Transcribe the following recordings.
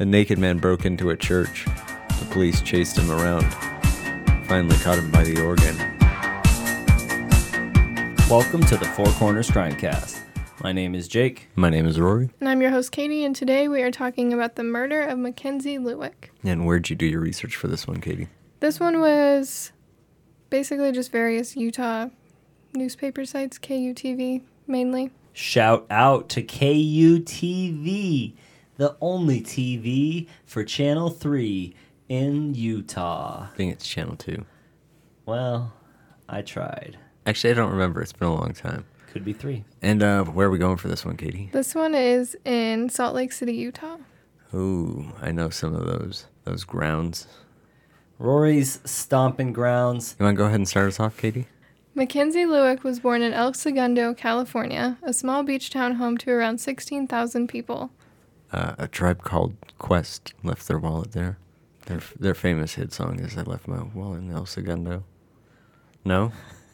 A naked man broke into a church. The police chased him around. Finally caught him by the organ. Welcome to the Four Corners Crimecast. My name is Jake. My name is Rory. And I'm your host, Katie, and today we are talking about the murder of Mackenzie Lueck. And where'd you do your research for this one, Katie? This one was basically just various Utah newspaper sites, KUTV mainly. Shout out to KUTV, the only TV for Channel 3 in Utah. I think it's Channel 2. Well, I tried. Actually, I don't remember. It's been a long time. Could be 3. And uh, where are we going for this one, Katie? This one is in Salt Lake City, Utah. Ooh, I know some of those those grounds. Rory's stomping grounds. You want to go ahead and start us off, Katie? Mackenzie Lueck was born in El Segundo, California, a small beach town home to around 16,000 people. Uh, a tribe called Quest left their wallet there. Their their famous hit song is "I left my wallet in El Segundo." No.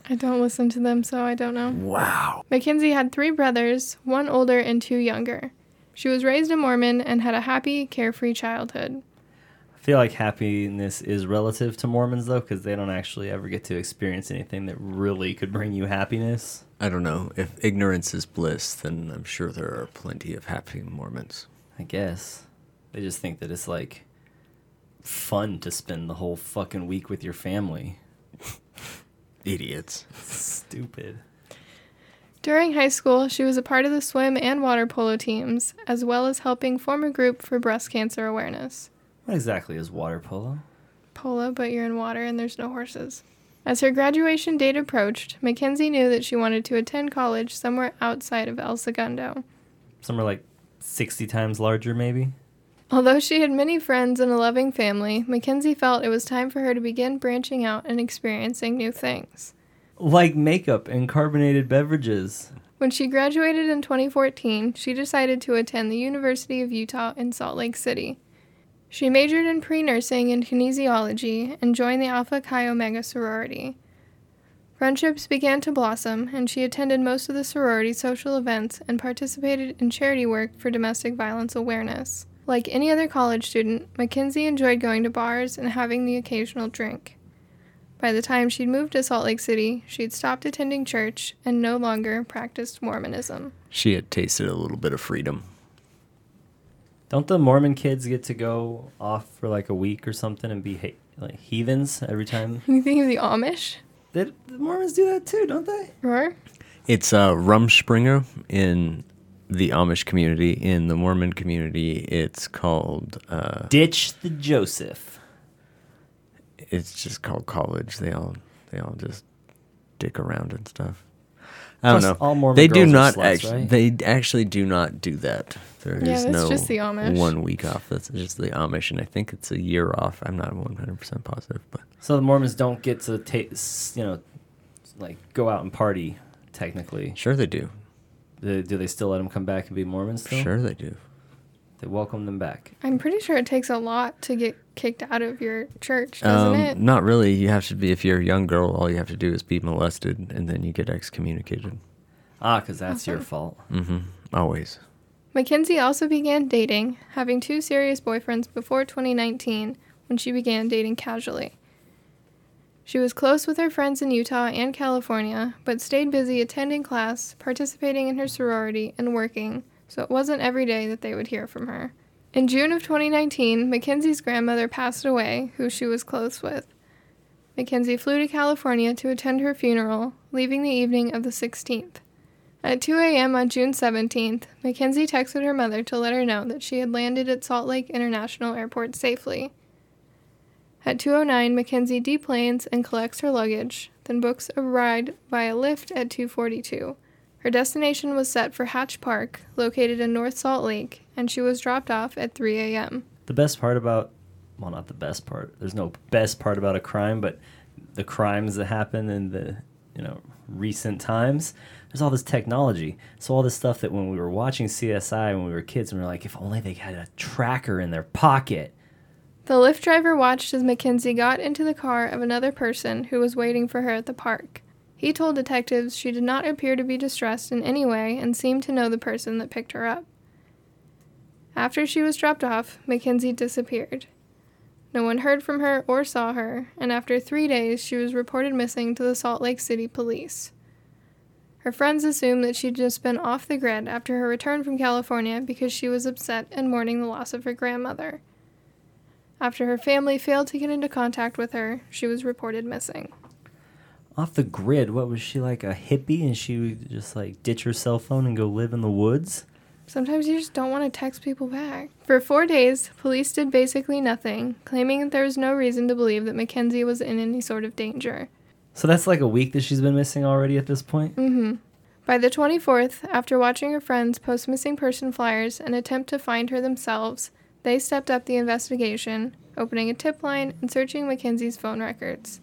I don't listen to them, so I don't know. Wow. Mackenzie had three brothers, one older and two younger. She was raised a Mormon and had a happy, carefree childhood. I feel like happiness is relative to Mormons, though, because they don't actually ever get to experience anything that really could bring you happiness. I don't know. If ignorance is bliss, then I'm sure there are plenty of happy Mormons. I guess. They just think that it's like fun to spend the whole fucking week with your family. Idiots. Stupid. During high school, she was a part of the swim and water polo teams, as well as helping form a group for breast cancer awareness. What exactly is water polo? Polo, but you're in water and there's no horses. As her graduation date approached, Mackenzie knew that she wanted to attend college somewhere outside of El Segundo. Somewhere like 60 times larger, maybe? Although she had many friends and a loving family, Mackenzie felt it was time for her to begin branching out and experiencing new things. Like makeup and carbonated beverages. When she graduated in 2014, she decided to attend the University of Utah in Salt Lake City. She majored in pre nursing and kinesiology and joined the Alpha Chi Omega sorority. Friendships began to blossom, and she attended most of the sorority social events and participated in charity work for domestic violence awareness. Like any other college student, Mackenzie enjoyed going to bars and having the occasional drink. By the time she'd moved to Salt Lake City, she'd stopped attending church and no longer practiced Mormonism. She had tasted a little bit of freedom. Don't the Mormon kids get to go off for like a week or something and be he- like heathens every time? You think of the Amish? They, the Mormons do that too, don't they? Roar? It's uh, Rumspringa in the Amish community. In the Mormon community, it's called. Uh, Ditch the Joseph. it's just called college. They all they all just dick around and stuff. I don't Plus, know. all Mormon they do girls are not sluts, actually. right? They actually do not do that. There Yeah, is that's no just the Amish. one week off. That's just the Amish, and I think it's a year off. I'm not 100 percent positive, but So the Mormons don't get to take, you know, like go out and party. Technically, sure they do. do, do they still let them come back and be Mormons? Still? Sure they do. They welcome them back. I'm pretty sure it takes a lot to get kicked out of your church, doesn't Um, it? Not really. You have to be if you're a young girl. All you have to do is be molested, and then you get excommunicated. Ah, because that's your fault. Mm-hmm. Always. Mackenzie also began dating, having two serious boyfriends before 2019 when she began dating casually. She was close with her friends in Utah and California, but stayed busy attending class, participating in her sorority, and working, so it wasn't every day that they would hear from her. In June of 2019, Mackenzie's grandmother passed away, who she was close with. Mackenzie flew to California to attend her funeral, leaving the evening of the 16th. At 2 a.m. on June 17th, Mackenzie texted her mother to let her know that she had landed at Salt Lake International Airport safely. At 2:09, Mackenzie deplanes and collects her luggage, then books a ride via Lyft at 2:42. Her destination was set for Hatch Park, located in North Salt Lake, and she was dropped off at 3 a.m. The best part about, well, not the best part. There's no best part about a crime, but the crimes that happen in the, you know, recent times. There's all this technology. So all this stuff that when we were watching CSI when we were kids, and we were like, if only they had a tracker in their pocket. The Lyft driver watched as Mackenzie got into the car of another person who was waiting for her at the park. He told detectives she did not appear to be distressed in any way and seemed to know the person that picked her up. After she was dropped off, Mackenzie disappeared. No one heard from her or saw her, and after three days, she was reported missing to the Salt Lake City police. Her friends assumed that she'd just been off the grid after her return from California because she was upset and mourning the loss of her grandmother. After her family failed to get into contact with her, she was reported missing. Off the grid, what was she like a hippie and she would just like ditch her cell phone and go live in the woods? Sometimes you just don't want to text people back. For four days, police did basically nothing, claiming that there was no reason to believe that Mackenzie was in any sort of danger. So that's like a week that she's been missing already at this point? Mm-hmm. By the 24th, after watching her friends post missing person flyers and attempt to find her themselves, they stepped up the investigation, opening a tip line and searching Mackenzie's phone records.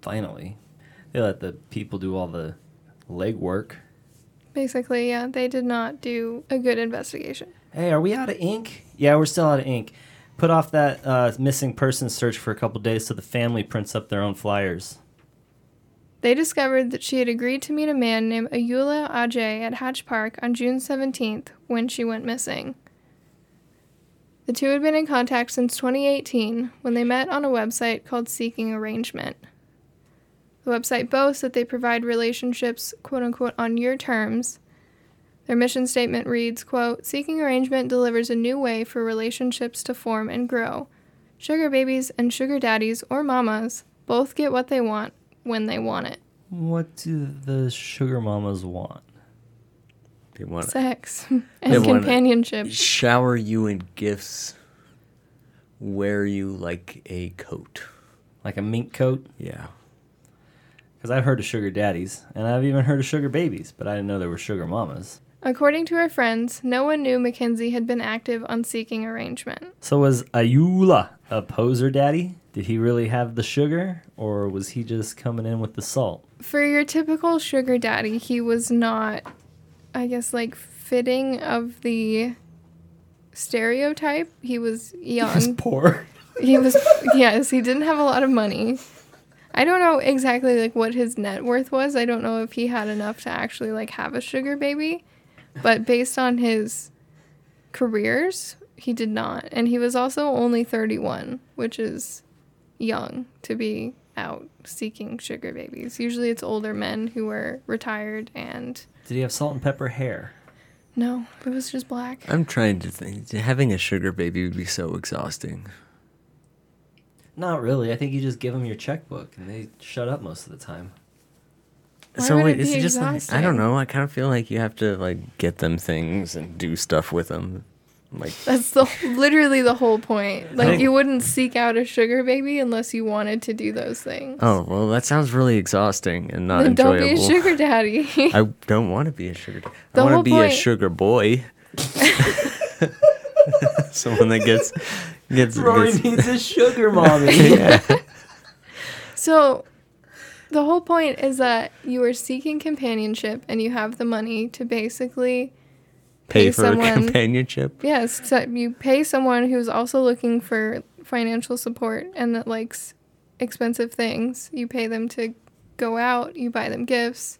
Finally. They let the people do all the legwork. Basically, yeah, they did not do a good investigation. Hey, are we out of ink? Yeah, we're still out of ink. Put off that uh, missing person search for a couple days so the family prints up their own flyers. They discovered that she had agreed to meet a man named Ayoola Ajay at Hatch Park on June 17th when she went missing. The two had been in contact since 2018 when they met on a website called Seeking Arrangement. The website boasts that they provide relationships, quote unquote, on your terms. Their mission statement reads, quote, Seeking Arrangement delivers a new way for relationships to form and grow. Sugar babies and sugar daddies or mamas both get what they want when they want it. What do the sugar mamas want? They want Sex and wanna- companionship. shower you in gifts, wear you like a coat. Like a mink coat? Yeah. Because I've heard of sugar daddies, and I've even heard of sugar babies, but I didn't know there were sugar mamas. According to her friends, no one knew Mackenzie had been active on Seeking Arrangement. So was Ayoola a poser daddy? Did he really have the sugar, or was he just coming in with the salt? For your typical sugar daddy, he was not, I guess, like fitting of the stereotype. He was young. He was poor. he was, yes, he didn't have a lot of money. I don't know exactly like what his net worth was. I don't know if he had enough to actually like have a sugar baby, but based on his careers, he did not. And he was also only 31, which is young to be out seeking sugar babies. Usually it's older men who are retired and Did he have salt and pepper hair? no, it was just black. I'm trying to think. Having a sugar baby would be so exhausting. Not really. I think you just give them your checkbook, and they shut up most of the time. Why so wait, it is it just like I don't know. I kind of feel like you have to like get them things and do stuff with them. Like That's the literally the whole point. Like think- you wouldn't seek out a sugar baby unless you wanted to do those things. oh well, that sounds really exhausting and not then don't be a sugar daddy. I don't want to be a sugar. daddy. I want to be a sugar boy. Someone that gets gets, Rory gets needs a sugar mommy. yeah. so the whole point is that you are seeking companionship and you have the money to basically pay Pay for someone- companionship. yes, so you pay someone who's also looking for financial support and that likes expensive things. You pay them to go out, you buy them gifts,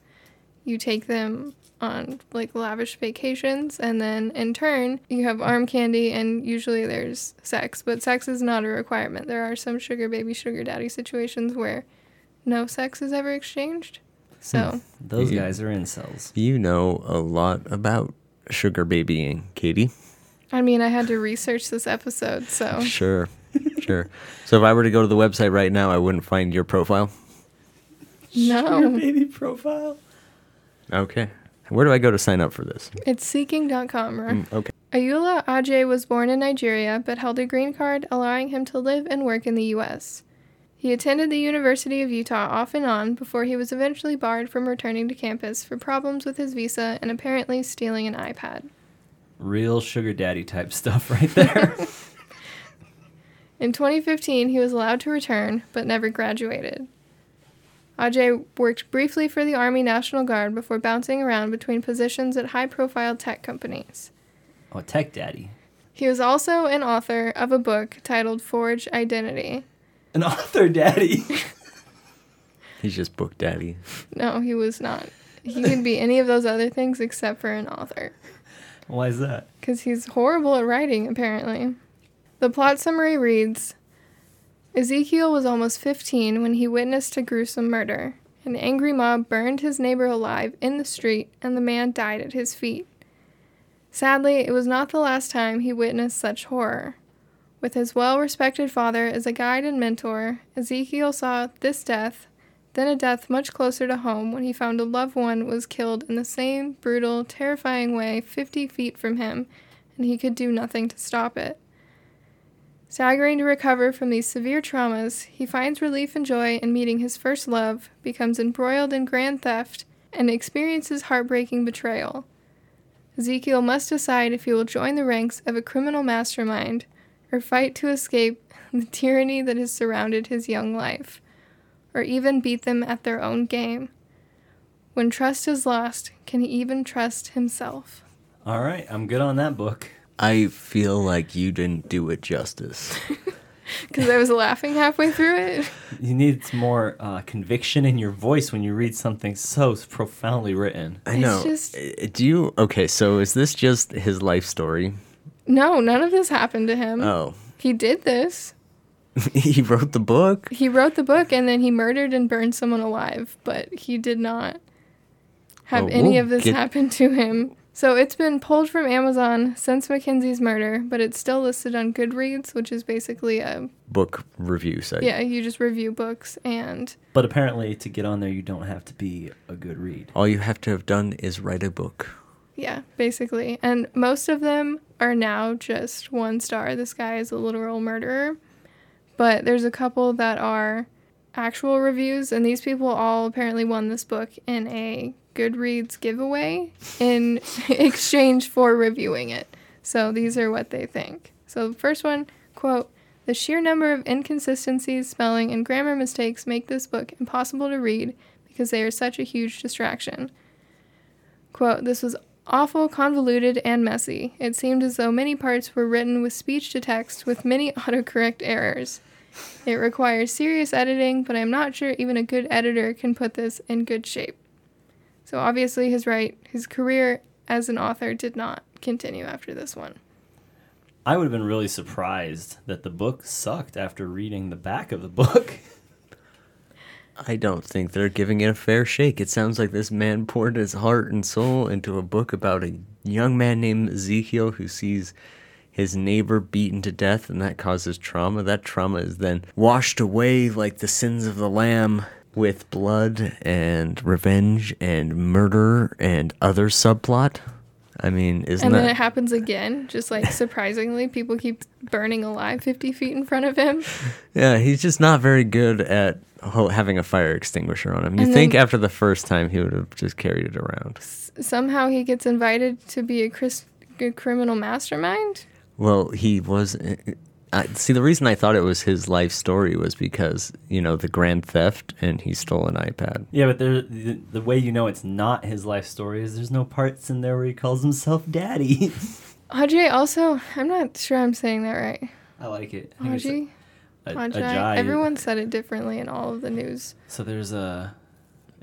you take them on like lavish vacations, and then in turn, you have arm candy and usually there's sex, but sex is not a requirement. There are some sugar baby, sugar daddy situations where no sex is ever exchanged. So, Those Yeah. guys are incels. You know a lot about sugar babying, Katie. I mean, I had to research this episode, so Sure, sure. So if I were to go to the website right now, I wouldn't find your profile. no. baby profile. Okay. Where do I go to sign up for this? It's seeking.com, right? Mm, okay. Ayoola Ajay was born in Nigeria but held a green card allowing him to live and work in the U.S. He attended the University of Utah off and on before he was eventually barred from returning to campus for problems with his visa and apparently stealing an iPad. Real sugar daddy type stuff right there. In 2015, he was allowed to return but never graduated. Ajay worked briefly for the Army National Guard before bouncing around between positions at high profile tech companies. oh, tech daddy. He was also an author of a book titled Forge Identity. An author daddy. He's just book daddy. No, he was not. He could be any of those other things except for an author. Why is that? because he's horrible at writing, apparently. The plot summary reads Ezekiel was almost 15 when he witnessed a gruesome murder. An angry mob burned his neighbor alive in the street, and the man died at his feet. Sadly, it was not the last time he witnessed such horror. With his well respected father as a guide and mentor, Ezekiel saw this death, then a death much closer to home when he found a loved one was killed in the same brutal, terrifying way 50 feet from him, and he could do nothing to stop it. Staggering to recover from these severe traumas, he finds relief and joy in meeting his first love, becomes embroiled in grand theft, and experiences heartbreaking betrayal. Ezekiel must decide if he will join the ranks of a criminal mastermind or fight to escape the tyranny that has surrounded his young life, or even beat them at their own game. When trust is lost, can he even trust himself? All right, I'm good on that book. I feel like you didn't do it justice. Because I was laughing halfway through it. You need some more uh, conviction in your voice when you read something so profoundly written. I It's know. just- Uh, Do you? Okay, so is this just his life story? No, none of this happened to him. Oh, He did this. he wrote the book. He wrote the book and then he murdered and burned someone alive, but he did not have Well, any we'll of this get- happen to him. So it's been pulled from Amazon since Mackenzie's murder, but it's still listed on Goodreads, which is basically a Book review site. yeah, you just review books and But apparently, to get on there, you don't have to be a good read. All you have to have done is write a book. Yeah, basically. And most of them are now just one star. This guy is a literal murderer. But there's a couple that are actual reviews, and these people all apparently won this book in a Goodreads giveaway in exchange for reviewing it. So these are what they think. So the first one, quote, the sheer number of inconsistencies, spelling, and grammar mistakes make this book impossible to read because they are such a huge distraction. Quote, this was awful, convoluted, and messy. It seemed as though many parts were written with speech to text with many autocorrect errors. It requires serious editing, but I'm not sure even a good editor can put this in good shape. So obviously his right his career as an author did not continue after this one. I would have been really surprised that the book sucked after reading the back of the book. I don't think they're giving it a fair shake. It sounds like this man poured his heart and soul into a book about a young man named Ezekiel who sees his neighbor beaten to death and that causes trauma. That trauma is then washed away like the sins of the lamb with blood and revenge and murder and other subplot. I mean, isn't and then that it happens again, just like surprisingly, people keep burning alive 50 feet in front of him. Yeah, he's just not very good at having a fire extinguisher on him. You And think after the first time he would have just carried it around. Somehow he gets invited to be a, cris- a criminal mastermind. Well, he was. Eh, uh, I see, the reason I thought it was his life story was because you know the grand theft, and he stole an iPad. yeah, but there, the, the way you know it's not his life story is there's no parts in there where he calls himself daddy. Audrey also, I'm not sure I'm saying that right. I like it. I think it's Audrey? a- a- Ajay? Ajay. Everyone said it differently in all of the news. So there's a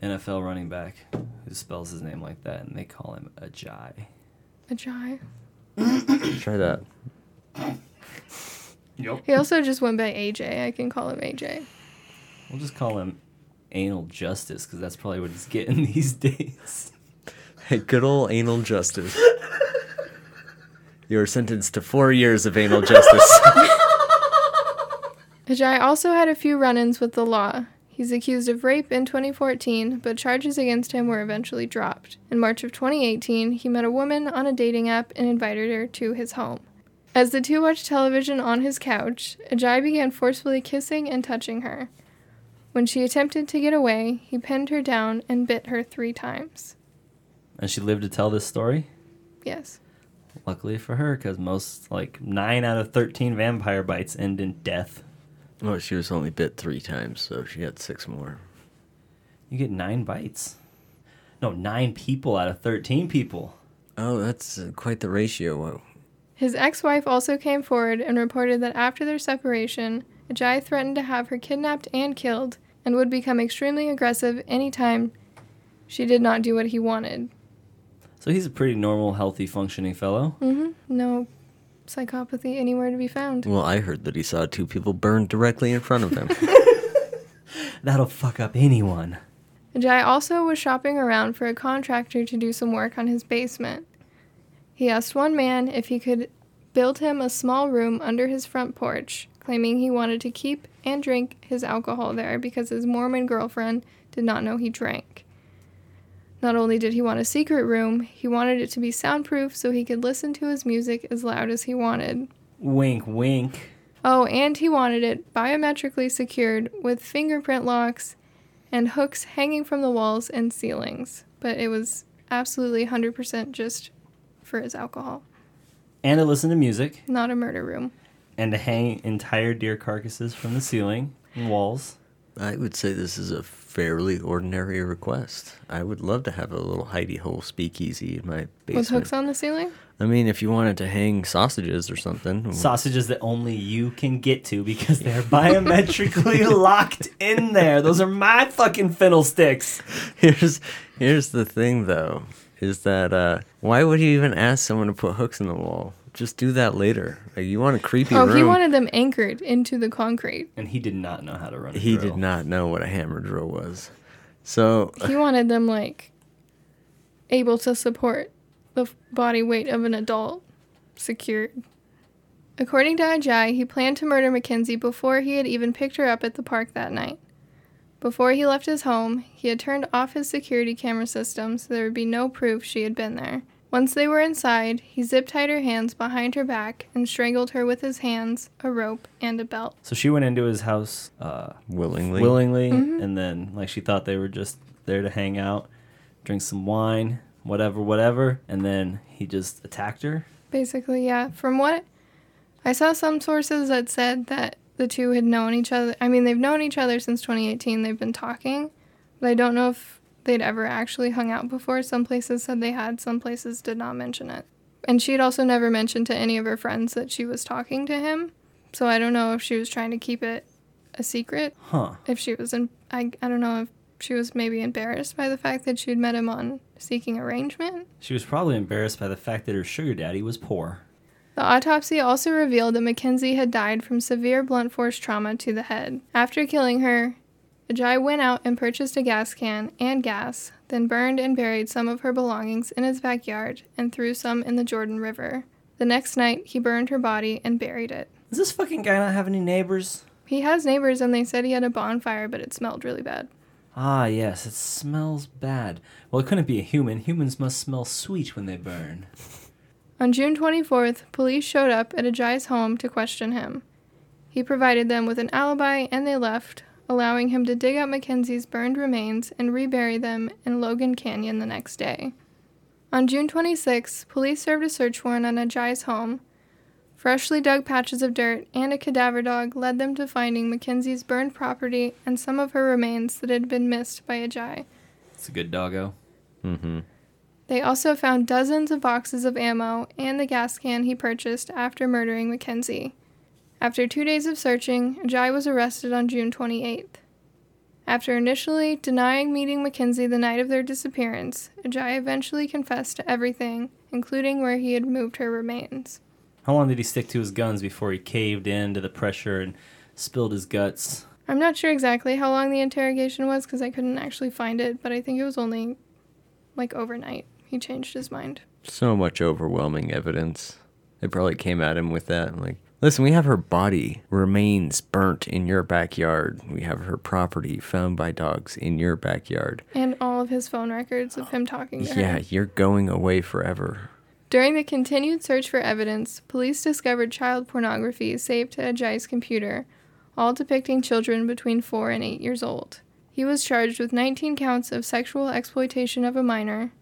NFL running back who spells his name like that, and they call him Ajay. Ajay. Try that. Yep. He also just went by AJ. I can call him AJ. We'll just call him Anal Justice because that's probably what he's getting these days. Hey, good old anal justice. You're sentenced to four years of anal justice. Ajay also had a few run ins with the law. He's accused of rape in 2014, but charges against him were eventually dropped. In March of 2018, he met a woman on a dating app and invited her to his home. As the two watched television on his couch, Ajay began forcefully kissing and touching her. When she attempted to get away, he pinned her down and bit her three times. And she lived to tell this story. Yes. Luckily for her, because most, like, 9 out of 13 vampire bites end in death. well, she was only bit three times, so she got six more. You get 9 bites. No, 9 people out of 13 people. Oh, that's uh, quite the ratio. Whoa. His ex wife also came forward and reported that after their separation, Ajay threatened to have her kidnapped and killed and would become extremely aggressive anytime she did not do what he wanted. So he's a pretty normal, healthy, functioning fellow. Mm-hmm. No psychopathy anywhere to be found. Well, I heard that he saw two people burned directly in front of him. That'll fuck up anyone. Ajay also was shopping around for a contractor to do some work on his basement. He asked one man if he could build him a small room under his front porch, claiming he wanted to keep and drink his alcohol there because his Mormon girlfriend did not know he drank. Not only did he want a secret room, he wanted it to be soundproof so he could listen to his music as loud as he wanted. Wink, wink. Oh, and he wanted it biometrically secured with fingerprint locks and hooks hanging from the walls and ceilings. But it was absolutely 100% just for his alcohol, And to listen to music. not a murder room. And to hang entire deer carcasses from the ceiling and walls. I would say this is a fairly ordinary request. I would love to have a little hidey hole speakeasy in my basement. With hooks on the ceiling? I mean, if you wanted to hang sausages or something. Sausages that only you can get to because they're biometrically locked in there. Those are my fucking fiddle sticks. Here's here's the thing though, is that uh, why would you even ask someone to put hooks in the wall? Just do that later. Like you want a creepy Oh, room. he wanted them anchored into the concrete. And he did not know how to run a He drill. did not know what a hammer drill was. So He wanted them, like, able to support the body weight of an adult, secured. According to Ajay, he planned to murder Mackenzie before he had even picked her up at the park that night. Before he left his home, he had turned off his security camera system so there would be no proof she had been there. Once they were inside, he zip tied her hands behind her back and strangled her with his hands, a rope, and a belt. So she went into his house uh, willingly. willingly, Mm-hmm. and then like she thought they were just there to hang out, drink some wine, whatever, whatever, and then he just attacked her. Basically, yeah. From what I saw, some sources that said that the two had known each other. I mean, they've known each other since 2018. They've been talking, but I don't know if they'd ever actually hung out before. Some places said they had, some places did not mention it. And she had also never mentioned to any of her friends that she was talking to him. So I don't know if she was trying to keep it a secret. Huh. If she was in, I, I don't know if she was maybe embarrassed by the fact that she'd met him on Seeking Arrangement. She was probably embarrassed by the fact that her sugar daddy was poor. The autopsy also revealed that Mackenzie had died from severe blunt force trauma to the head. After killing her, Ajay went out and purchased a gas can and gas, then burned and buried some of her belongings in his backyard and threw some in the Jordan River. The next night, he burned her body and buried it. Does this fucking guy not have any neighbors? He has neighbors and they said he had a bonfire, but it smelled really bad. Ah, yes, it smells bad. Well, it couldn't be a human. Humans must smell sweet when they burn. On June 24th, police showed up at Ajay's home to question him. He provided them with an alibi and they left, allowing him to dig up Mackenzie's burned remains and rebury them in Logan Canyon the next day. On June 26, police served a search warrant on Ajay's home. Freshly dug patches of dirt and a cadaver dog led them to finding Mackenzie's burned property and some of her remains that had been missed by Ajay. It's a good doggo. Mm-hmm. They also found dozens of boxes of ammo and the gas can he purchased after murdering Mackenzie. After two days of searching, Ajay was arrested on June 28th. After initially denying meeting Mackenzie the night of their disappearance, Ajay eventually confessed to everything, including where he had moved her remains. How long did he stick to his guns before he caved in to the pressure and spilled his guts? I'm not sure exactly how long the interrogation was because I couldn't actually find it, but I think it was only like overnight. He changed his mind. So much overwhelming evidence. They probably came at him with that. Like, listen, we have her body remains burnt in your backyard. We have her property found by dogs in your backyard. And all of his phone records of him talking to her. Yeah, you're going away forever. During the continued search for evidence, police discovered child pornography saved to Ajay's computer, all depicting children between 4 and 8 years old. He was charged with 19 counts of sexual exploitation of a minor,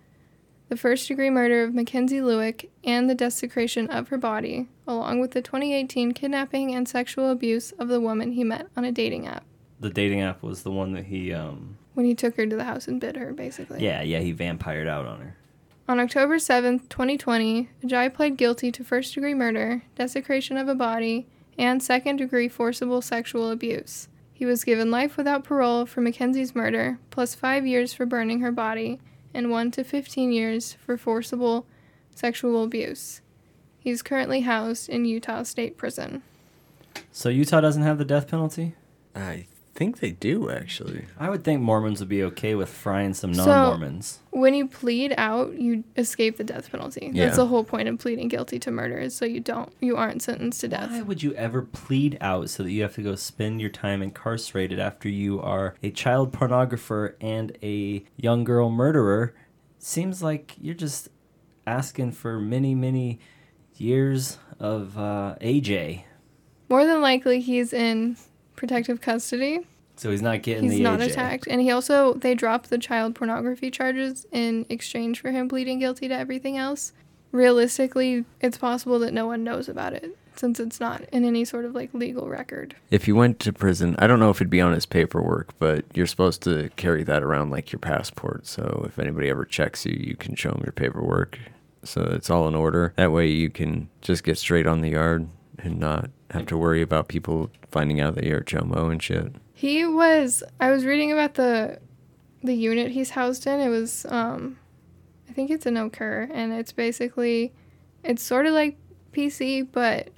the first degree murder of Mackenzie Lueck, and the desecration of her body, along with the 2018 kidnapping and sexual abuse of the woman he met on a dating app The dating app was the one that he, um, when he took her to the house and bit her, basically. yeah, yeah, he vampired out on her. On October 7th, 2020, Ajay pled guilty to first degree murder, desecration of a body, and second degree forcible sexual abuse. He was given life without parole for Mackenzie's murder, plus five years for burning her body, and 1 to 15 years for forcible sexual abuse. He's currently housed in Utah State Prison. So Utah doesn't have the death penalty? I think they do actually. I would think Mormons would be okay with frying some non-Mormons. So, When you plead out, you escape the death penalty. Yeah. That's the whole point of pleading guilty to murder is so you don't you aren't sentenced to death. Why would you ever plead out so that you have to go spend your time incarcerated after you are a child pornographer and a young girl murderer? Seems like you're just asking for many, many years of uh, AJ. More than likely he's in protective custody. So he's not getting He's the not AJ. attacked. And he also they dropped the child pornography charges in exchange for him pleading guilty to everything else. Realistically, it's possible that no one knows about it since it's not in any sort of like legal record. If you went to prison, I don't know if it'd be on his paperwork, but you're supposed to carry that around like your passport. So if anybody ever checks you, you can show them your paperwork. So it's all in order. That way you can just get straight on the yard and not have to worry about people finding out that you're a chomo and shit. He was I was reading about the the unit he's housed in. It was um I think it's an Okur and it's basically it's sort of like PC, but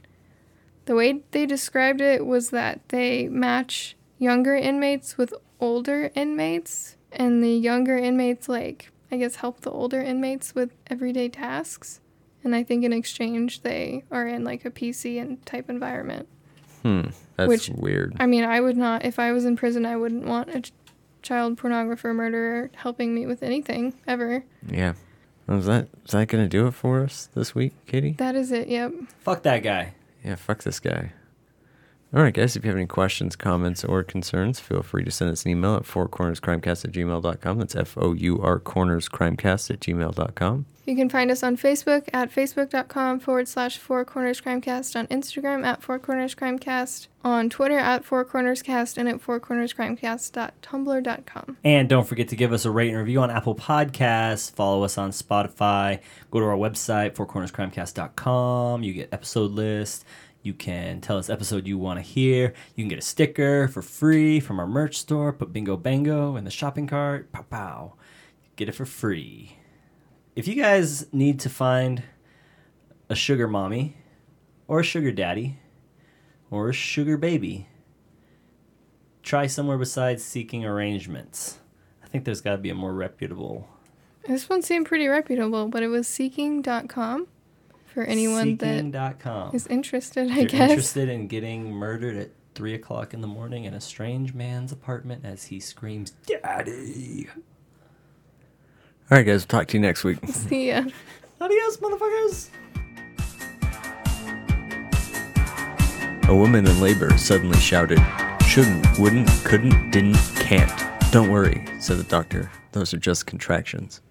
the way they described it was that they match younger inmates with older inmates and the younger inmates like I guess help the older inmates with everyday tasks. And I think in exchange they are in like a PC and type environment. Hmm. That's Which- weird. I mean, I would not, if I was in prison, I wouldn't want a ch- child pornographer murderer helping me with anything ever. Yeah. Is that is that gonna do it for us this week, Katie? That is it, yep. Fuck that guy. Yeah, fuck this guy. All right, guys, if you have any questions, comments, or concerns, feel free to send us an email at fourcornerscrimecast at gmail.com. That's F O U R cornerscrimecast at gmail.com. You can find us on Facebook at facebook.com forward slash Four Corners Crimecast, on Instagram at Four Corners Crimecast, on Twitter at Four Corners Cast, and at Four Corners Crimecast.tumblr.com. And don't forget to give us a rate and review on Apple Podcasts. Follow us on Spotify. Go to our website, fourcornerscrimecast.com. You get episode list. You can tell us episode you want to hear. You can get a sticker for free from our merch store. Put Bingo Bango in the shopping cart. Pow pow. Get it for free. If you guys need to find a sugar mommy or a sugar daddy or a sugar baby, try somewhere besides seeking arrangements. I think there's got to be a more reputable. This one seemed pretty reputable, but it was seeking.com for anyone that Seeking.com. is interested, I you're guess. interested in getting murdered at three o'clock in the morning in a strange man's apartment as he screams, "Daddy!" All right, guys, we'll talk to you next week. See ya. Adios, motherfuckers. A woman in labor suddenly shouted, Shouldn't, wouldn't, couldn't, didn't, can't. Don't worry, said the doctor. Those are just contractions.